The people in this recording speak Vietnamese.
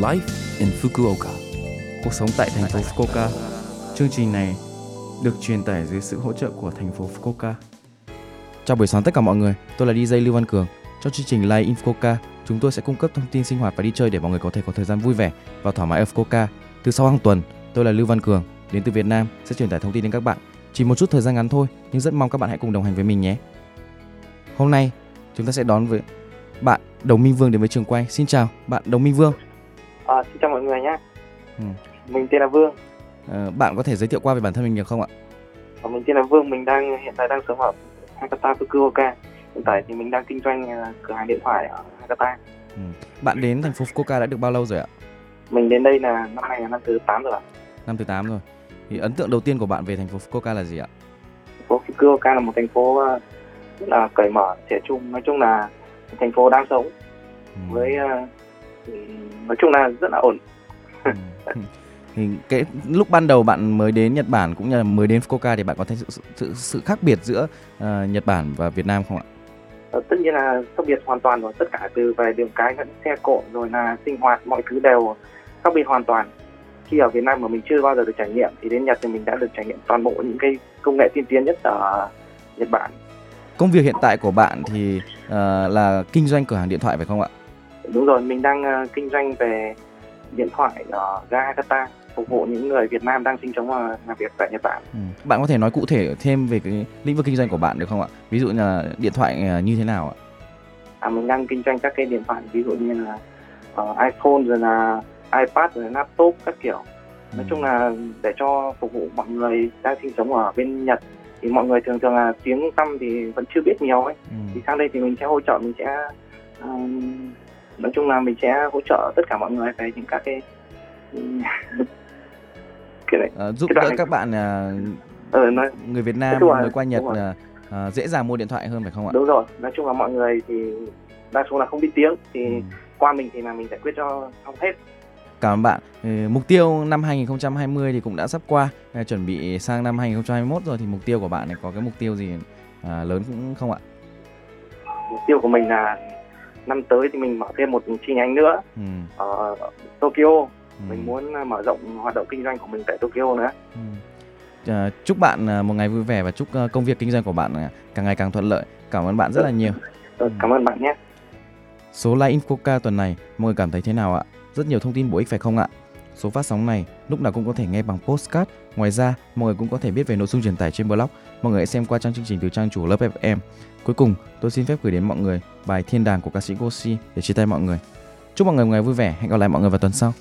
Life in Fukuoka. Cuộc sống tại thành phố Fukuoka. Chương trình này được truyền tải dưới sự hỗ trợ của thành phố Fukuoka. Chào buổi sáng tất cả mọi người, tôi là DJ Lưu Văn Cường. Trong chương trình Live in Fukuoka, chúng tôi sẽ cung cấp thông tin sinh hoạt và đi chơi để mọi người có thể có thời gian vui vẻ và thoải mái ở Fukuoka. Từ sau hàng tuần, tôi là Lưu Văn Cường, đến từ Việt Nam sẽ truyền tải thông tin đến các bạn. Chỉ một chút thời gian ngắn thôi, nhưng rất mong các bạn hãy cùng đồng hành với mình nhé. Hôm nay, chúng ta sẽ đón với bạn Đồng Minh Vương đến với trường quay. Xin chào, bạn Đồng Minh Vương. À, xin chào mọi người nhé. Ừ. Mình tên là Vương. Ờ, bạn có thể giới thiệu qua về bản thân mình được không ạ? Và mình tên là Vương. Mình đang hiện tại đang sống ở Hakata Fukuoka. Hiện tại thì mình đang kinh doanh à, cửa hàng điện thoại ở Hakata. Ừ. Bạn đến thành phố Fukuoka đã được bao lâu rồi ạ? Mình đến đây là năm nay là năm thứ 8 rồi ạ. Năm thứ 8 rồi. Thì ấn tượng đầu tiên của bạn về thành phố Fukuoka là gì ạ? Thành phố Fukuoka là một thành phố à, rất là cởi mở, trẻ trung. Nói chung là thành phố đang sống Ừ. với à, ừ, nói chung là rất là ổn. Ừ. thì cái lúc ban đầu bạn mới đến Nhật Bản cũng như là mới đến Fukuoka thì bạn có thấy sự, sự, sự, khác biệt giữa ờ, Nhật Bản và Việt Nam không ạ? Ờ, tất nhiên là khác biệt hoàn toàn rồi tất cả từ về đường cái lẫn xe cộ rồi là sinh hoạt mọi thứ đều khác biệt hoàn toàn khi ở Việt Nam mà mình chưa bao giờ được trải nghiệm thì đến Nhật thì mình đã được trải nghiệm toàn bộ những cái công nghệ tiên tiến nhất ở Nhật Bản Công việc hiện tại của bạn thì ờ, là kinh doanh cửa hàng điện thoại phải không ạ? Đúng rồi mình đang ờ, kinh doanh về điện thoại ở ga Hakata phục vụ những người Việt Nam đang sinh sống và làm việc tại Nhật Bản Ừ. Bạn có thể nói cụ thể thêm về cái lĩnh vực kinh doanh của bạn được không ạ? Ví dụ như là điện thoại ờ, như thế nào ạ? à, mình đang kinh doanh các cái điện thoại ví dụ như là ờ, iPhone rồi là iPad rồi là laptop các kiểu nói chung là để cho phục vụ mọi người đang sinh sống ở bên Nhật thì mọi người thường thường là tiếng tăm thì vẫn chưa biết nhiều ấy Ừ. thì sang đây thì mình sẽ hỗ trợ mình sẽ ừm, nói chung là mình sẽ hỗ trợ tất cả mọi người về những các cái cái này Ờ, giúp đỡ các bạn ờ, ờ nói người Việt Nam rồi, mới qua Nhật ờ, ờ, dễ dàng mua điện thoại hơn phải không ạ? đúng rồi nói chung là mọi người thì đa số là không biết tiếng thì Ừ. qua mình thì là mình giải quyết cho xong hết Cảm ơn bạn. Ừ, Mục tiêu năm 2020 thì cũng đã sắp qua, à, chuẩn bị sang năm 2021 rồi thì mục tiêu của bạn này có cái mục tiêu gì à, lớn cũng không ạ? mục tiêu của mình là năm tới thì mình mở thêm một chi nhánh nữa Ừ, ở Tokyo ừ, mình muốn à, mở rộng hoạt động kinh doanh của mình tại Tokyo nữa ừ. À, chúc bạn à, một ngày vui vẻ và chúc à, công việc kinh doanh của bạn càng ngày càng thuận lợi. Cảm ơn bạn rất là nhiều. Ờ, Ừ. cảm ơn bạn nhé Số Live Infoca tuần này mọi người cảm thấy thế nào ạ? Rất nhiều thông tin bổ ích phải không ạ? Số phát sóng này lúc nào cũng có thể nghe bằng postcard. Ngoài ra, mọi người cũng có thể biết về nội dung truyền tải trên blog. Mọi người hãy xem qua trang chương trình từ trang chủ lớp FM. Cuối cùng, tôi xin phép gửi đến mọi người bài Thiên đàng của ca sĩ Gosi để chia tay mọi người. Chúc mọi người một ngày vui vẻ. Hẹn gặp lại mọi người vào tuần sau.